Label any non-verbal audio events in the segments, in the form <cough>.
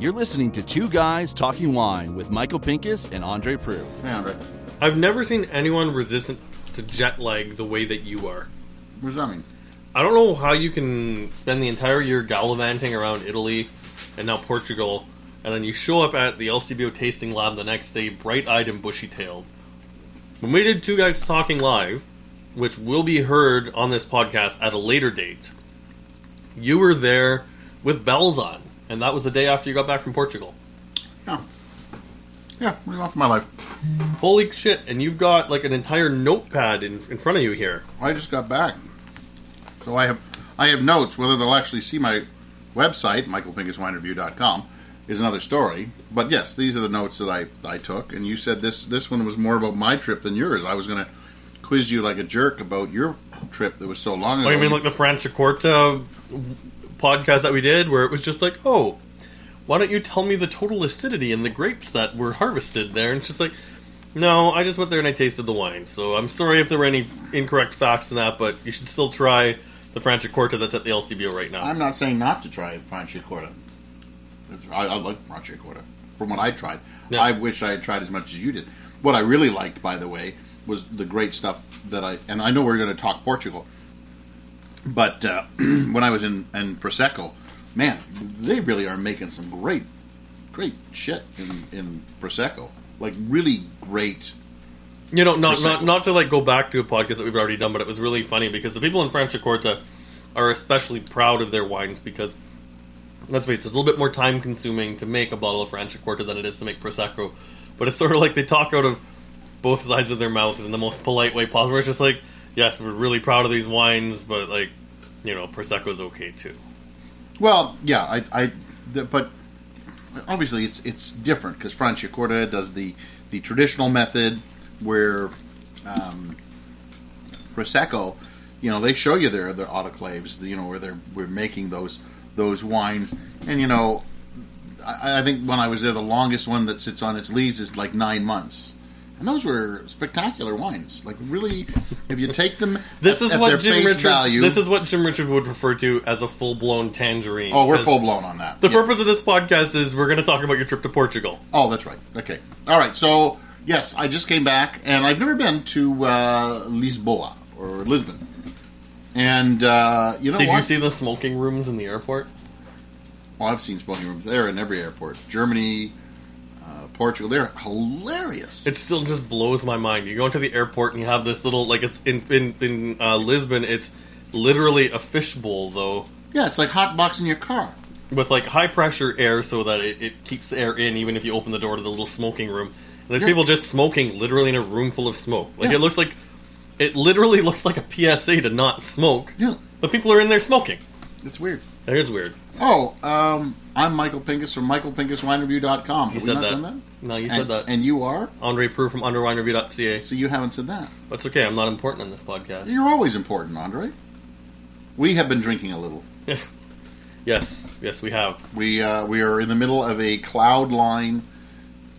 You're listening to Two Guys Talking Wine with Michael Pinkus and Andre Proulx. Hey, Andre. I've never seen anyone resistant to jet lag the way that you are. What does that mean? I don't know how you can spend the entire year gallivanting around Italy and now Portugal, and then you show up at the LCBO tasting lab the next day, bright eyed and bushy tailed. When we did Two Guys Talking Live, which will be heard on this podcast at a later date, you were there with bells on, and that was the day after you got back from Portugal. Yeah. Yeah, what do you want from my life? Holy shit, and you've got like an entire notepad in, in front of you here. I just got back. So I have I have notes. Whether they'll actually see my website, michaelpinkuswinereview.com, is another story. But yes, these are the notes that I, I took. And you said this this one was more about my trip than yours. I was going to quiz you like a jerk about your trip that was so long ago. Oh, you mean like the Franciacorta podcast that we did, where it was just like, oh, why don't you tell me the total acidity in the grapes that were harvested there? And it's just like, no, I just went there and I tasted the wine. So I'm sorry if there were any incorrect facts in that, but you should still try the Franciacorta that's at the LCBO right now. I'm not saying not to try Franciacorta. I, I like Franciacorta from what I tried. Yeah. I wish I had tried as much as you did. What I really liked, by the way, was the great stuff that I and I know we're going to talk Portugal, but uh, <clears throat> when I was in, in Prosecco, man, they really are making some great, great shit in, in Prosecco. Like really great. You know, not, Prosecco. not not to like go back to a podcast that we've already done, but it was really funny because the people in Franciacorta are especially proud of their wines because let's face it, it's a little bit more time consuming to make a bottle of Franciacorta than it is to make Prosecco. But it's sort of like they talk out of both sides of their mouths in the most polite way possible. It's just like, yes, we're really proud of these wines, but like, you know, Prosecco's okay too. Well, yeah, I, I the, but obviously it's it's different because Franciacorta does the the traditional method where um, Prosecco, you know, they show you their their autoclaves, you know, where they're we're making those those wines, and you know, I, I think when I was there, the longest one that sits on its lees is like nine months. And those were spectacular wines. Like really, if you take them, <laughs> This at, is at what Jim Richards. value. This is what Jim Richards would refer to as a full blown tangerine. oh, we're full blown on that. The Yeah. purpose of this podcast is we're going to talk about your trip to Portugal. Oh, that's right. Okay. All right. So, yes, I just came back, and I've never been to uh, Lisboa or Lisbon. And uh, you know Did what? you see the smoking rooms in the airport? well, I've seen smoking rooms there in every airport. Germany, Portugal. They're hilarious. It still just blows my mind. You go into the airport and you have this little like it's in in, in uh, Lisbon. It's literally a fishbowl though, yeah, it's like hot boxing your car. with like high pressure air so that it, it keeps the air in even if you open the door to the little smoking room. And there's Yeah. people just smoking literally in a room full of smoke. Like Yeah. it looks like it literally <laughs> looks like a PSA to not smoke. Yeah, But people are in there smoking. it's weird. It's weird. Oh, um, I'm Michael Pinkus from MichaelPinkusWineReview.com. You Have we said not that. done that? No, you and, said that. And you are? Andre Proulx from underwinereview.ca. So you haven't said that. That's okay. I'm not important on this podcast. You're always important, Andre. We have been drinking a little. <laughs> yes, yes, we have. We uh, we are in the middle of a Cloudline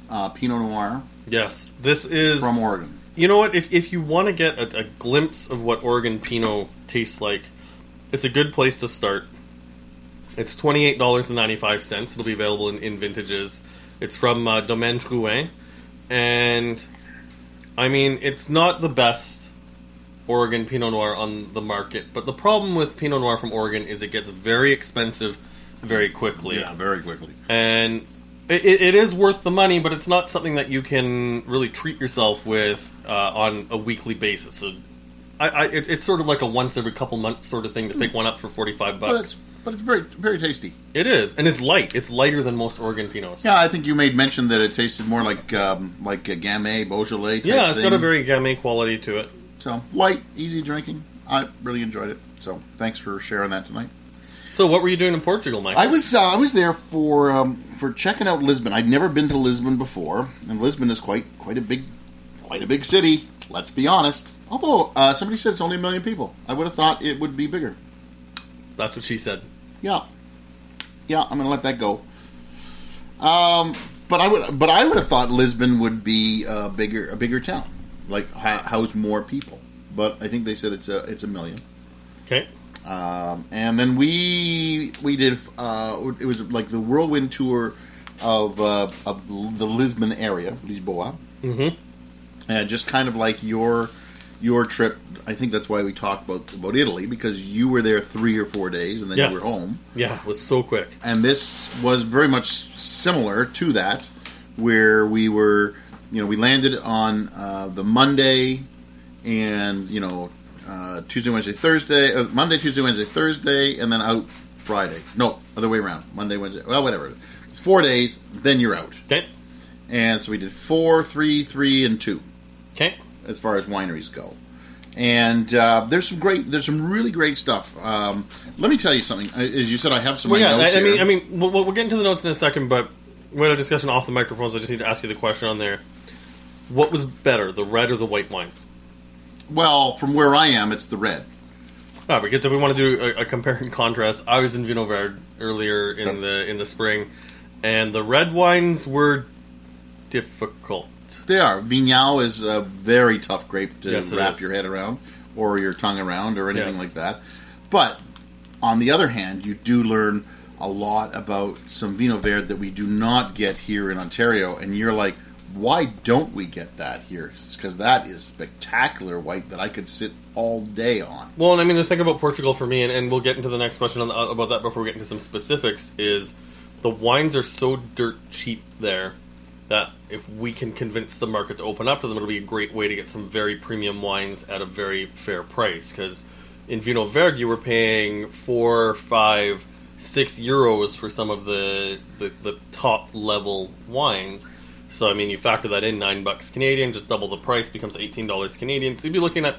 uh, Pinot Noir Yes, this is. from Oregon. You know what? If if you want to get a, a glimpse of what Oregon Pinot tastes like, it's a good place to start. It's twenty eight dollars and ninety five cents. It'll be available in, in vintages. It's from uh, Domaine Drouhin, and I mean it's not the best Oregon Pinot Noir on the market. But the problem with Pinot Noir from Oregon is it gets very expensive very quickly Yeah, very quickly. and it, it is worth the money, but it's not something that you can really treat yourself with uh, on a weekly basis. So, I, I it, it's sort of like a once every couple months sort of thing to pick one up for forty five bucks. But it's very very tasty. It is, and it's light. It's lighter than most Oregon Pinots. Yeah, I think you made mention that it tasted more like um, like a Gamay Beaujolais. Yeah, it's got a very gamay quality to it. so light, easy drinking. I really enjoyed it. So thanks for sharing that tonight. So, what were you doing in Portugal, Mike? I was uh, I was there for um, for checking out Lisbon. I'd never been to Lisbon before, and Lisbon is quite quite a big quite a big city. Let's be honest. Although uh, somebody said it's only a million people, I would have thought it would be bigger. That's what she said. Yeah, yeah. I'm going to let that go. Um, but I would but I would have thought Lisbon would be a bigger a bigger town, like ha- house more people. But I think they said it's a it's a million. Okay. Um, and then we we did uh, it was like the whirlwind tour of, uh, of the Lisbon area, Lisboa, Mm-hmm. and just kind of like your your trip. I think that's why we talked about about Italy because you were there three or four days and then Yes. you were home. Yeah, it was so quick. and this was very much similar to that, where we were, you know, we landed on uh, the Monday, and you know, uh, Tuesday, Wednesday, Thursday, uh, Monday, Tuesday, Wednesday, Thursday, and then out Friday. No, other way around. Monday, Wednesday. Well, whatever. It's four days. Then you're out, Okay. and so we did four, three, three, and two Okay. As far as wineries go. And uh, there's some great, there's some really great stuff. Um, let me tell you something. As you said, I have some Well, yeah. notes I, I mean. I mean, we'll, we'll get into the notes in a second, but we had a discussion off the microphones. I just need to ask you the question on there. What was better, the red or the white wines? well, from where I am, it's the red. Ah, because if we want to do a, a compare and contrast, I was in Vinho Verde earlier in That's- the in the spring, and the red wines were difficult. They are. Vignal is a very tough grape to Yes, wrap your head around or your tongue around or anything Yes. like that. But on the other hand, you do learn a lot about some Vinho Verde that we do not get here in Ontario, and you're like, why don't we get that here? Because that is spectacular white that I could sit all day on. Well, and I mean, the thing about Portugal for me, and, and we'll get into the next question on the, about that before we get into some specifics, is the wines are so dirt cheap there that if we can convince the market to open up to them, it'll be a great way to get some very premium wines at a very fair price. Because in Vinho Verde, you were paying four, five, six euros for some of the, the, the top level wines. So, I mean, you factor that in, nine bucks Canadian, just double the price, becomes $18 Canadian. So you'd be looking at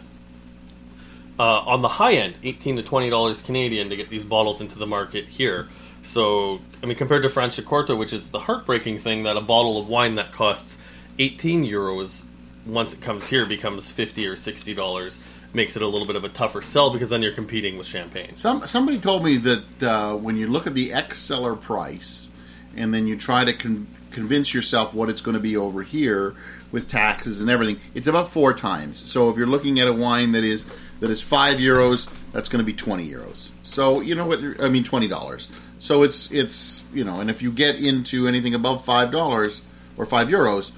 uh, on the high end, eighteen to twenty dollars Canadian to get these bottles into the market here. So, I mean, compared to Franciacorta, which is the heartbreaking thing that a bottle of wine that costs eighteen euros once it comes here becomes fifty or sixty dollars, makes it a little bit of a tougher sell because then you're competing with champagne. Some somebody told me that uh, when you look at the ex seller price, and then you try to con- convince yourself what it's going to be over here with taxes and everything, it's about four times. So if you're looking at a wine that is that is five euros, that's going to be twenty euros. So you know what I mean, twenty dollars. So it's it's you know, and if you get into anything above five dollars or five euros,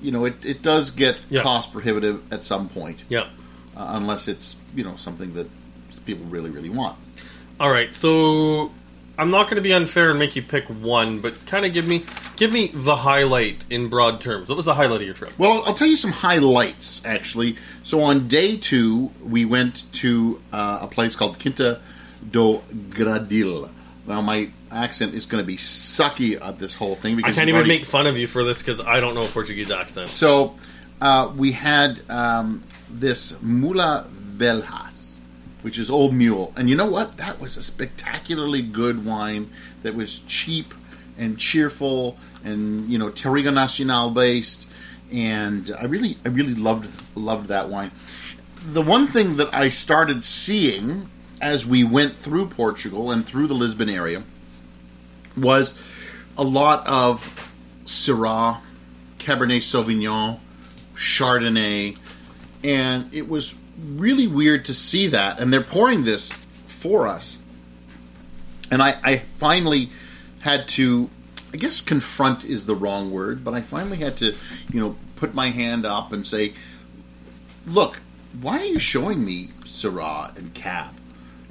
you know, it, it does get Yeah. cost prohibitive at some point, Yeah. uh, unless it's you know something that people really really want. All right, so I'm not going to be unfair and make you pick one, but kind of give me give me the highlight in broad terms. What was the highlight of your trip? Well, I'll tell you some highlights actually. So on day two, we went to uh, a place called Quinta do Gradil. Now my accent is going to be sucky at this whole thing Because I can't even already- make fun of you for this because I don't know a Portuguese accent. So uh, we had um, this Mula Velhas, which is Old Mule, and you know what? That was a spectacularly good wine that was cheap and cheerful, and you know Touriga Nacional based, and I really, I really loved loved that wine. The one thing that I started seeing as we went through Portugal and through the Lisbon area was a lot of Syrah, Cabernet Sauvignon, Chardonnay, and it was really weird to see that. And they're pouring this for us, and I, I finally had to, I guess, confront is the wrong word, but I finally had to, you know, put my hand up and say, "Look, why are you showing me Syrah and Cab?"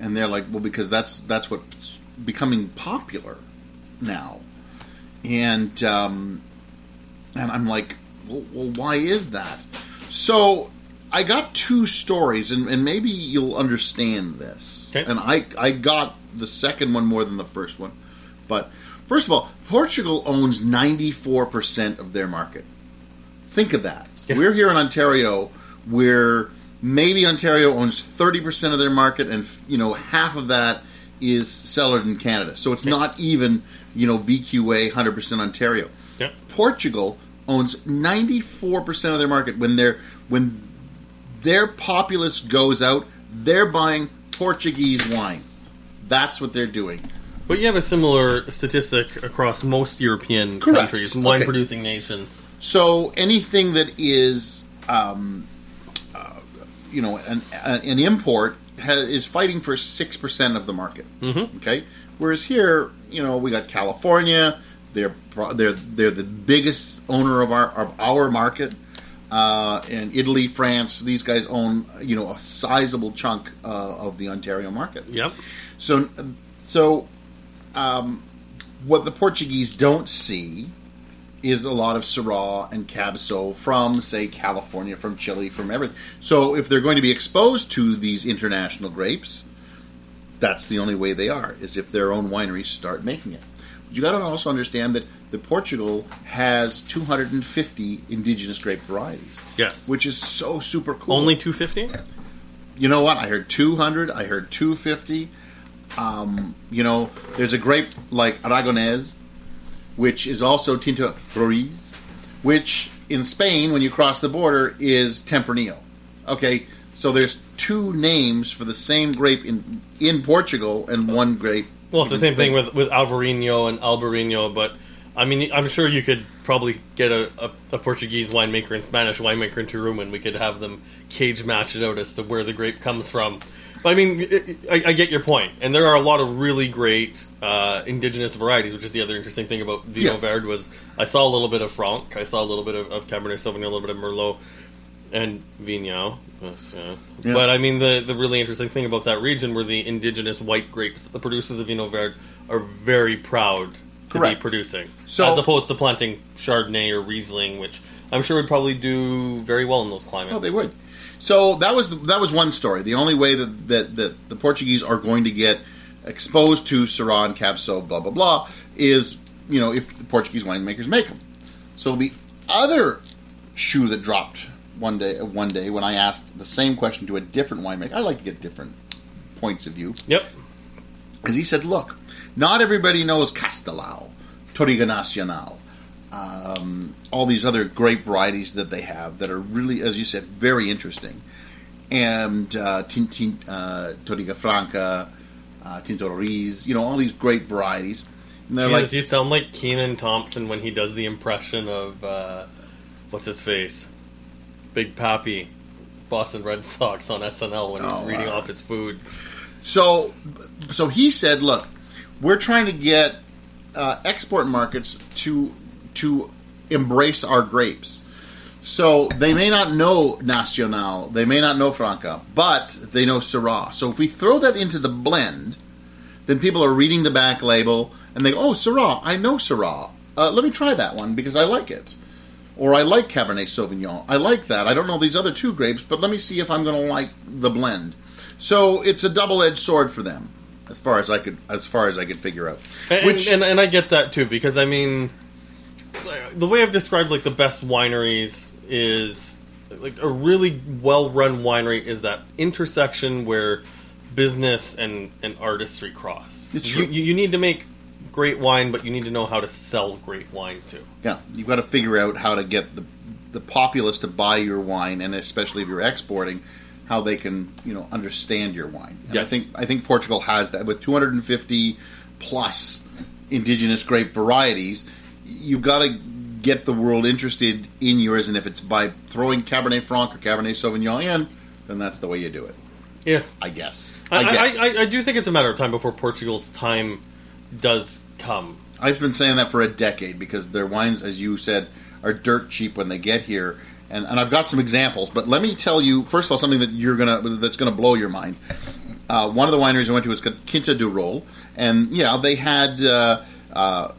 And they're like, "Well, because that's that's what's becoming popular now." And um, and I'm like, well, well, why is that? So I got two stories, and, and maybe you'll understand this. Okay. And I I got the second one more than the first one, but first of all, Portugal owns 94 percent of their market. Think of that. Yeah. We're here in Ontario, where maybe Ontario owns 30 percent of their market, and you know half of that is cellared in Canada. So it's not even you know VQA 100 percent Ontario. Yep. Portugal owns 94% of their market when they're when their populace goes out they're buying Portuguese wine that's what they're doing But you have a similar statistic across most European Correct. countries, wine Okay. producing nations. so anything that is um, you know an, an import ha is fighting for 6% of the market Mhm. okay whereas here you know we got California They're they're they're the biggest owner of our of our market. Uh, and Italy, France, these guys own you know a sizable chunk uh, of the Ontario market. Yep. So, so um, what the Portuguese don't see is a lot of Syrah and Cab Sauv from, say, California, from Chile, from everything. So, if they're going to be exposed to these international grapes, that's the only way they are, is if their own wineries start making it. But you got to also understand that the Portugal has 250 indigenous grape varieties, Yes. which is so super cool. only two fifty. You know what? I heard 200. I heard 250. Um, you know, there's a grape like Aragonés, which is also Tinta Roriz, which in Spain, when you cross the border, is Tempranillo. Okay, so there's two names for the same grape in in Portugal and one grape. Well, it's the same Spain. thing with with Alvarinho and Albarino, but I mean, I'm sure you could probably get a, a, a Portuguese winemaker and Spanish winemaker into two room, and we could have them cage match it out as to where the grape comes from. But I mean, it, I, I get your point, and there are a lot of really great uh, indigenous varieties, which is the other interesting thing about Vino Yeah. Verde was I saw a little bit of Franc, I saw a little bit of, of Cabernet Sauvignon, a little bit of Merlot, and. Yes, yeah. Yeah. But I mean, the the really interesting thing about that region were the indigenous white grapes that the producers of Vinho Verde are very proud to Correct. be producing, So- as opposed to planting Chardonnay or Riesling, which I'm sure would probably do very well in those climates. Oh, they would. So that was that was one story. The only way that, that, that the Portuguese are going to get exposed to Syrah and Sauv, blah blah blah, is you know if the Portuguese winemakers make them. So the other shoe that dropped one day one day when I asked the same question to a different winemaker, I like to get different points of view, Yep. is he said, look, not everybody knows Castelao, Touriga Nacional, um, all these other grape varieties that they have that are really, as you said, very interesting. And uh, tin, tin, uh, Touriga Franca, uh, you know, all these great varieties. Jesus, like, you sound like Kenan Thompson when he does the impression of uh, what's his face, Big Papi, Boston Red Sox on SNL when he's Oh, reading wow. off his food. So, so he said, "Look, we're trying to get uh, export markets to to embrace our grapes. So they may not know Nacional, they may not know Franca, but they know Syrah. So if we throw that into the blend, then people are reading the back label and they go, "Oh, Syrah, I know Syrah. Uh, let me try that one because I like it." Or I like Cabernet Sauvignon. I like that. I don't know these other two grapes, but let me see if I'm going to like the blend. So it's a double-edged sword for them, as far as I could, as far as I could figure out. And, Which and, and I get that too because I mean, the way I've described like the best wineries is like a really well-run winery is that intersection where business and, and artistry cross. It's you, true. you, you need to make great wine, but you need to know how to sell great wine too. yeah, you've got to figure out how to get the the populace to buy your wine, and especially if you're exporting, how they can you know understand your wine. And I think I think Portugal has that with 250 plus indigenous grape varieties. You've got to get the world interested in yours, and if it's by throwing Cabernet Franc or Cabernet Sauvignon in, then that's the way you do it. Yeah, I guess. I, I, I, guess. I, I do think it's a matter of time before Portugal's time does come. I've been saying that for a decade because their wines, as you said, are dirt cheap when they get here. And, and I've got some examples, but let me tell you first of all something that you're gonna that's gonna blow your mind. Uh, one of the wineries I went to was Quinta do Rol, and yeah, they had uh, uh,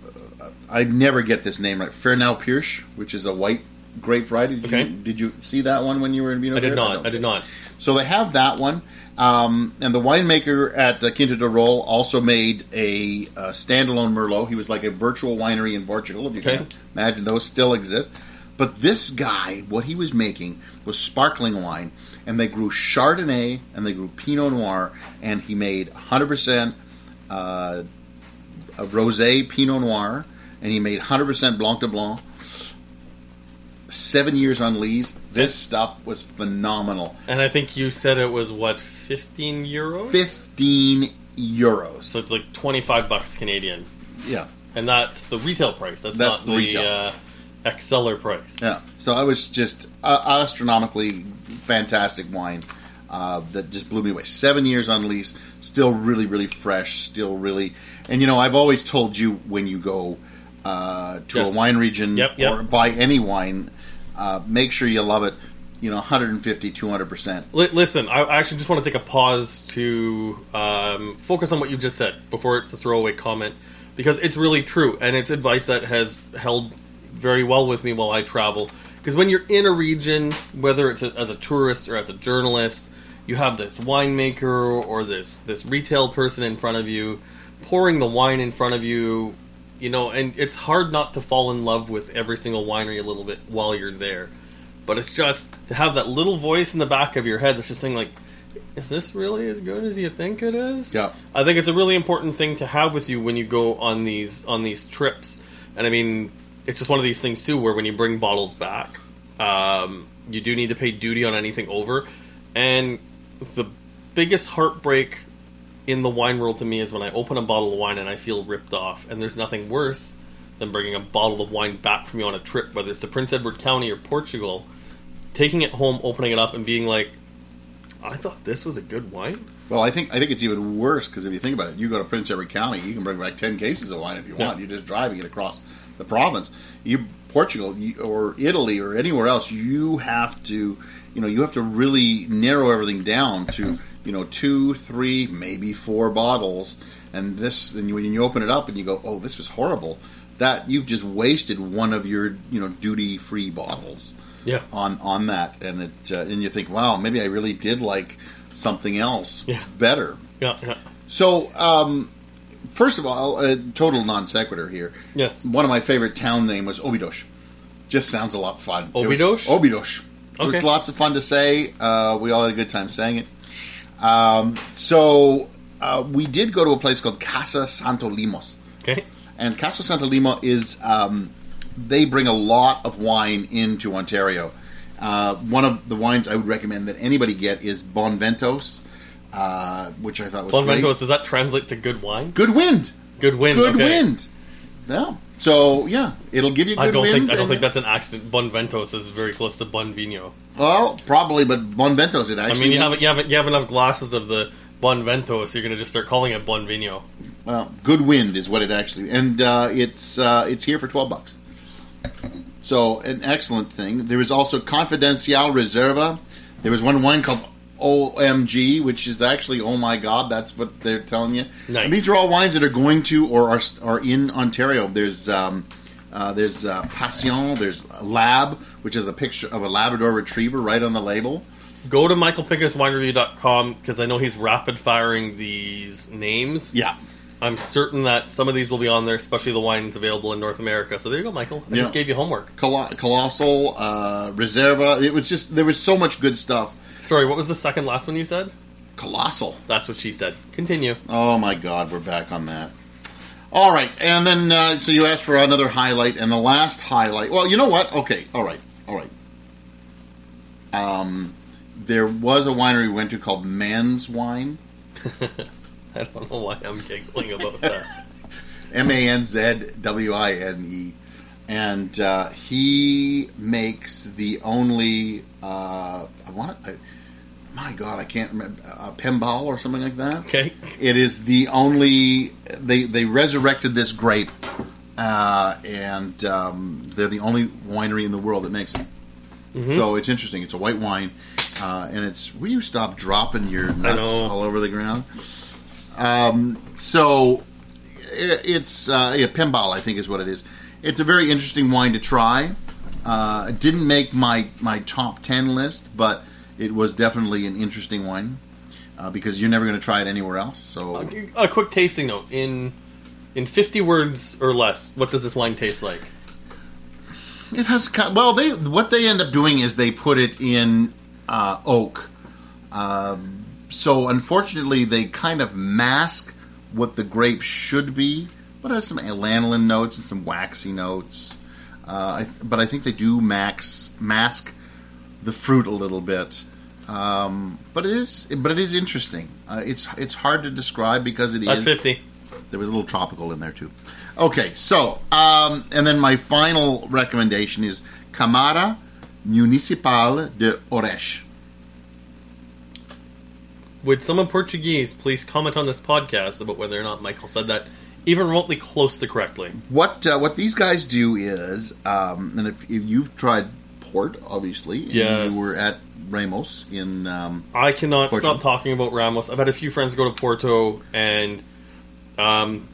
I never get this name right. Fernão Pires, which is a white grape variety. Did, Okay. you, did you see that one when you were in Vino I did not. don't I did not. So they have that one. Um, and the winemaker at uh, Quinta do Rol also made a, uh standalone Merlot. He was like a virtual winery in Portugal, if you Okay. can imagine. Those still exist. But this guy, what he was making was sparkling wine. And they grew Chardonnay and they grew Pinot Noir. And he made 100% uh, a rosé Pinot Noir. And he made 100% Blanc de Blanc. Seven years on lees. This stuff was phenomenal. And I think you said it was what fifteen euros. 15 euros. So it's like twenty five bucks Canadian, Yeah, and that's the retail price. That's, That's not the the, uh, ex seller price. yeah. So I was just uh, astronomically fantastic wine uh, that just blew me away. Seven years on lease, still really, really fresh, still really. And you know, I've always told you when you go uh, to Yes. a wine region Yep, yep. or buy any wine, uh, make sure you love it. You know, 150, 200 percent. Li- listen, I I actually just want to take a pause to um, focus on what you just said before it's a throwaway comment because it's really true and it's advice that has held very well with me while I travel. Because when you're in a region, whether it's a, as a tourist or as a journalist, you have this winemaker or this this retail person in front of you pouring the wine in front of you, you know, and it's hard not to fall in love with every single winery a little bit while you're there. But it's just to have that little voice in the back of your head that's just saying like, "Is this really as good as you think it is?" Yeah. I think it's a really important thing to have with you when you go on these on these trips. And I mean, it's just one of these things too, where when you bring bottles back, um, you do need to pay duty on anything over. And the biggest heartbreak in the wine world to me is when I open a bottle of wine and I feel ripped off. And there's nothing worse than bringing a bottle of wine back from you on a trip, whether it's to Prince Edward County or Portugal, taking it home, opening it up, and being like, I thought this was a good wine. Well, I think I think it's even worse because if you think about it, you go to Prince Edward County, you can bring back ten cases of wine if you want. Yeah. You're just driving it across the province. You Portugal or Italy or anywhere else, you have to, you know, you have to really narrow everything down to, you know, two, three, maybe four bottles. And this, and you, when you open it up and you go, oh, this was horrible. That you've just wasted one of your, you know, duty free bottles Yeah. on on that, and it uh, and you think, wow, maybe I really did like something else Yeah. better. Yeah. yeah. So, um, first of all, a total non sequitur here. Yes. One of my favorite town name was Obidos. Just sounds a lot of fun. It was- Obidos? Obidos. It was lots of fun to say. Uh, we all had a good time saying it. Um, so uh, we did go to a place called Casa Santos Lima. Okay. And Casa Santos Lima is um, they bring a lot of wine into Ontario. Uh, one of the wines I would recommend that anybody get is Bonventos, uh, which I thought was Bon great. Ventos, does that translate to good wine? Good wind, Good wind. good okay. wind. Yeah. So yeah, it'll give you good I don't wind. think I don't think that's an accident. Bon Ventos is very close to Bon Vino. well, probably, but Bonventos it actually. I mean, you have you have you have enough glasses of the Bon Ventos, you're going to just start calling it Bon Vino. Well, good wind is what it actually, and uh, it's uh, it's here for twelve bucks. So an excellent thing. There is also Confidencial Reserva. There was one wine called OMG, which is actually oh my god, that's what they're telling you. Nice. And these are all wines that are going to or are are in Ontario. There's um, uh, there's uh, Passion. There's Lab, which is a picture of a Labrador Retriever right on the label. Go to michaelpinkuswinereview.com because I know he's rapid firing these names. Yeah, I'm certain that some of these will be on there, especially the wines available in North America. So there you go, Michael. I Yeah. just gave you homework. Colo- Colossal uh, Reserva. It was just there was so much good stuff. Sorry, what was the second last one you said? Colossal. That's what she said. Continue. Oh my God, we're back on that. All right, and then uh, so you asked for another highlight, and the last highlight. Well, you know what? Okay, all right, all right. Um, there was a winery we went to called Manz Wine, <laughs> I don't know why I'm giggling about that. <laughs> M A N Z W I N E, and uh, he makes the only. Uh, I want. I, my God, I can't remember. Uh, Pembal or something like that. Okay. It is the only they they resurrected this grape, uh, and um, they're the only winery in the world that makes it. Mm-hmm. So it's interesting. It's a white wine, uh, and it's. Will you stop dropping your nuts all over the ground? Um, so i it's uh, yeah, Pembal, I think, is what it is. It's a very interesting wine to try. Uh, it didn't make my my top ten list, but it was definitely an interesting wine uh, because you're never going to try it anywhere else. So A quick tasting note in in 50 words or less. What does this wine taste like? it has well, they what they end up doing is they put it in uh, oak. Um, so unfortunately, they kind of mask what the grape should be, but it has some lanolin notes and some waxy notes. Uh, I, but I think they do max mask the fruit a little bit. Um, but it is, but it is interesting. Uh, it's it's hard to describe because it is. That's 50. There was a little tropical in there too. Okay, so um, and then my final recommendation is Camara Municipal de Oeiras. Would someone Portuguese please comment on this podcast about whether or not Michael said that even remotely close to correctly. What uh, what these guys do is, um, and if, if you've tried port, obviously, and Yes. you were at Ramos in. Um, I cannot stop talking about Ramos. I've had a few friends go to Porto, and um,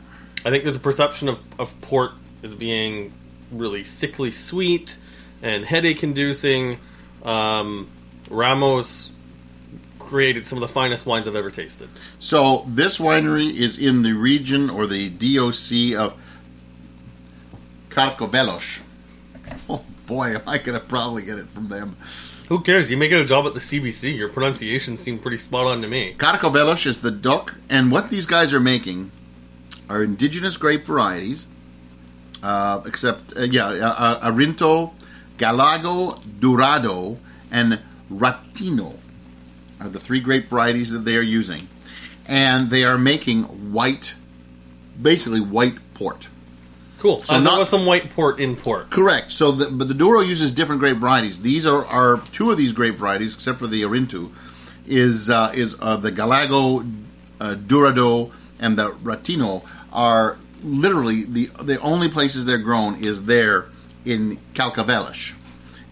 I think there's a perception of, of port as being really sickly sweet and headache inducing. Um, Ramos created some of the finest wines I've ever tasted. so this winery is in the region or the DOC of Carcavelos. Oh boy, am I to probably get it from them. Who cares? You may get a job at the CBC. Your pronunciation seemed pretty spot on to me. Carcavelos is the duck, and what these guys are making are indigenous grape varieties. Uh, except, uh, yeah, uh, uh, Arinto, Galego, Dourado, and Ratinho are the three grape varieties that they are using, and they are making white, basically white port. Cool. So So not- some white port in port. Correct. So, the, but the Douro uses different grape varieties. These are, are two of these grape varieties, except for the Arinto, is uh, is uh, the Galego, uh, Dourado, and the Ratinho are literally the the only places they're grown is there in Carcavelos,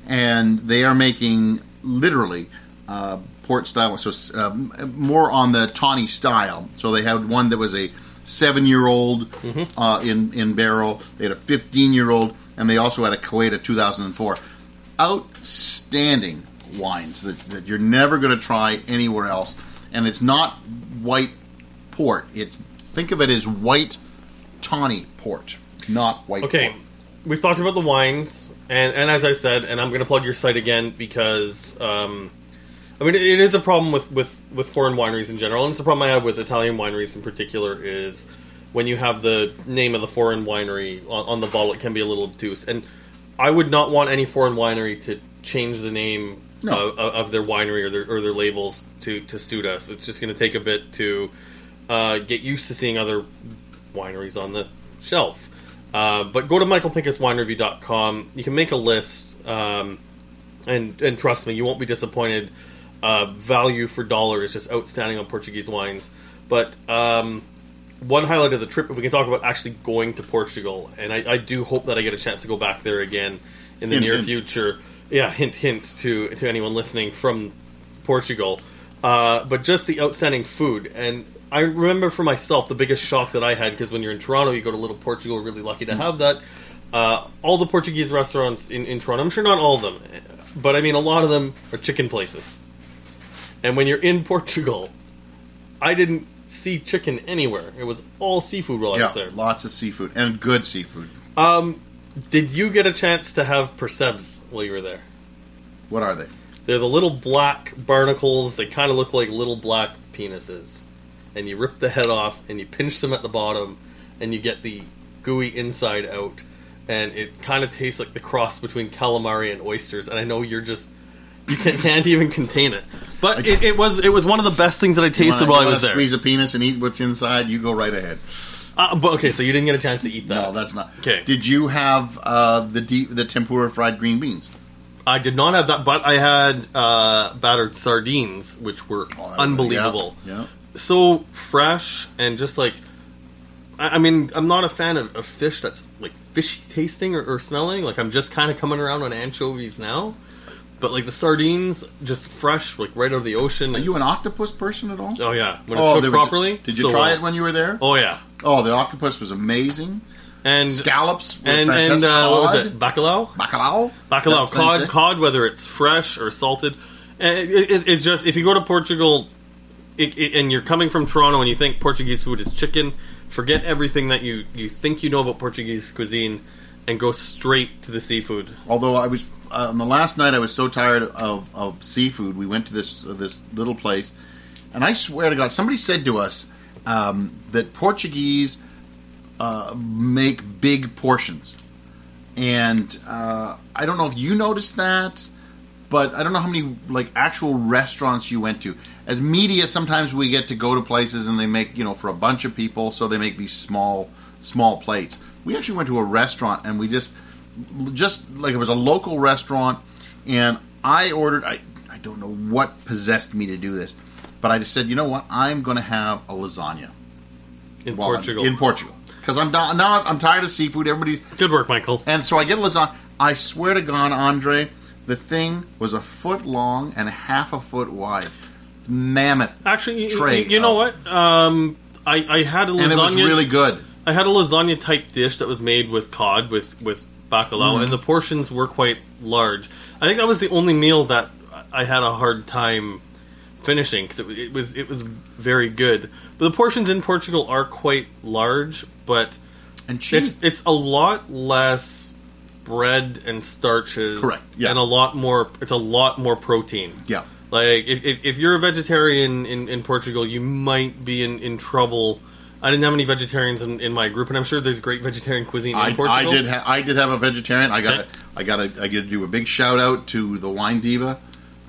and they are making literally uh, port style, so um, more on the tawny style. So they had one that was a seven year old uh, in in barrel. They had a fifteen year old, and they also had a Kuwaita 2004. Outstanding wines that, that you're never going to try anywhere else, and it's not white port. It's think of it as white tawny port, not white. Okay, port. we've talked about the wines, and, and as I said, and I'm going to plug your site again because, um, I mean, it, is a problem with, with, with foreign wineries in general, and it's a problem I have with Italian wineries in particular is when you have the name of the foreign winery on, on the bottle, it can be a little obtuse. And I would not want any foreign winery to change the name No. of, of their winery or their, or their labels to, to suit us. It's just going to take a bit to uh, get used to seeing other wineries on the shelf. Uh, but go to michaelpinkuswinereview.com. You can make a list, um, and and trust me, you won't be disappointed. Uh, value for dollar is just outstanding on Portuguese wines. But um, one highlight of the trip, if we can talk about actually going to Portugal, and I, I do hope that I get a chance to go back there again in the Hint, near hint. future. Yeah, hint, hint to to anyone listening from Portugal. Uh, but just the outstanding food, and I remember for myself the biggest shock that I had because when you're in Toronto, you go to Little Portugal. Really lucky to have that. Uh, all the Portuguese restaurants in, in Toronto, I'm sure not all of them, but I mean a lot of them are chicken places. And when you're in Portugal, I didn't see chicken anywhere. It was all seafood while I was there. lots of seafood and good seafood. Um, did you get a chance to have percebes while you were there? What are they? They're the little black barnacles. They kind of look like little black penises. And you rip the head off and you pinch them at the bottom and you get the gooey inside out. And it kind of tastes like the cross between calamari and oysters. And I know you're just you can't, can't even contain it. But it, it was it was one of the best things that I tasted Wanna- while I was there. Squeeze a penis and eat what's inside. You go right ahead. Uh, but okay, so you didn't get a chance to eat that. No, that's not. Okay. Did you have uh, the deep, the tempura fried green beans? I did not have that, but I had uh, battered sardines, which were Oh, unbelievable. Yeah. yeah. so fresh and just like I I mean, I'm not a fan of, of fish that's like fishy tasting or, or smelling. Like I'm just kind of coming around on anchovies now, but like the sardines, just fresh, like right out of the ocean. Are it's- you an octopus person at all? Oh yeah, when it's they cooked were properly. Did you so try well. it when you were there? Oh yeah, Oh, the octopus was amazing. and Scallops were and and fantastic. uh, what was Cod, it? Bacalao. Bacalao. Bacalao, That's cod, fantastic. cod, whether it's fresh or salted. And it, it, it's just if you go to Portugal it, it, and you're coming from Toronto and you think Portuguese food is chicken, forget everything that you, you think you know about Portuguese cuisine and go straight to the seafood. Although I was uh, on the last night, I was so tired of, of seafood. We went to this uh, this little place, and I swear to God, somebody said to us um, that Portuguese uh, make big portions, and uh, I don't know if you noticed that, but I don't know how many like actual restaurants you went to. As media, sometimes we get to go to places and they make you know for a bunch of people, so they make these small small plates. We actually went to a restaurant and we just just like it was a local restaurant, and I ordered. I I don't know what possessed me to do this, but I just said, you know what, I'm going to have a lasagna In while I'm- Portugal. In Portugal, because I'm not, now I'm tired of seafood. Everybody, Good work, Michael. and so I get a lasagna. I swear to God, Andre, the thing was a foot long and a half a foot wide. It's mammoth, Actually, you, Tray you, you know of- what? Um, I, I had a lasagna. and it was really good. I had a lasagna type dish that was made with cod with with bacalao, Mm-hmm. and the portions were quite large. I think that was the only meal that I had a hard time finishing because it, it was it was very good. But the portions in Portugal are quite large, but And cheap. it's it's a lot less bread and starches, Correct, yeah. and a lot more. It's a lot more protein. yeah. Like if, if, if you're a vegetarian in, in Portugal, you might be in, in trouble. I didn't have any vegetarians in, in my group, and I'm sure there's great vegetarian cuisine I, in Portugal. I did. Ha- I did have a vegetarian. I got. Okay. I got. I got to do a big shout out to the wine diva.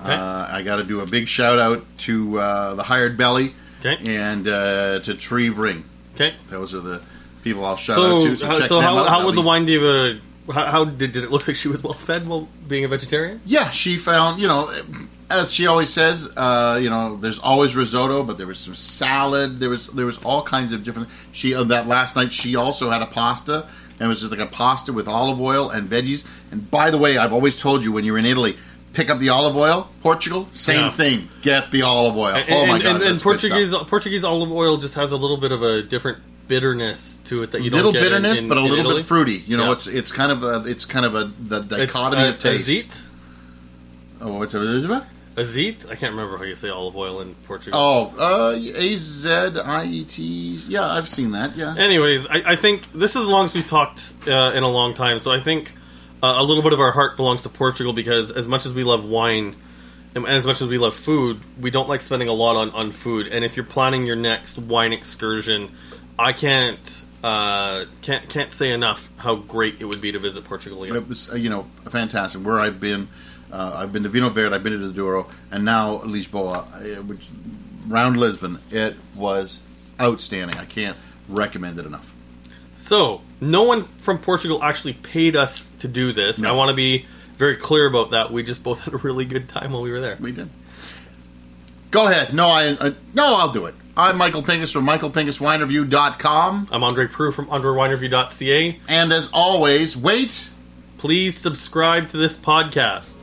Okay. Uh, I got to do a big shout out to uh, the hired belly Okay. and uh, to Tree Ring. Okay. Those are the people I'll shout So, out to. So, how, so how, out. how would the wine diva? How, how did, did it look like she was well fed while being a vegetarian? Yeah, she found. You know, as she always says, uh, you know, there's always risotto, but there was some salad. There was there was all kinds of different. She on that last night. She also had a pasta, and it was just like a pasta with olive oil and veggies. And by the way, I've always told you when you're in Italy. Pick up the olive oil. Portugal, same Yeah. thing. Get the olive oil. And, oh my and, god, and, and that's good stuff. Portuguese Portuguese olive oil just has a little bit of a different bitterness to it that you little don't get in- bitterness, in- but a little Italy. bit fruity. You know, Yeah. it's it's kind of a it's kind of a the dichotomy uh, of taste. Oh, what's it? It? Azit? I can't remember how you say olive oil in Portugal. Oh, uh, A Z I E T. Yeah, I've seen that. Yeah. Anyways, I, I think this is the longest we've talked uh, in a long time. So I think uh, a little bit of our heart belongs to Portugal because as much as we love wine and as much as we love food, we don't like spending a lot on, on food. And if you're planning your next wine excursion, I can't uh, can't can't say enough how great it would be to visit Portugal. again. It was, uh, you know, fantastic. Where I've been, uh, I've been to Vinho Verde, I've been to the Douro, and now Lisboa, uh, which round Lisbon. It was outstanding. I can't recommend it enough. So, no one from Portugal actually paid us to do this. No. I want to be very clear about that. We just both had a really good time while we were there. We did. Go ahead. No, I uh, no, I'll do it. I'm Michael Pinkus from MichaelPinkusWineReview.com. I'm Andre Proulx from UnderWineReview.ca. And as always, wait. Please subscribe to this podcast.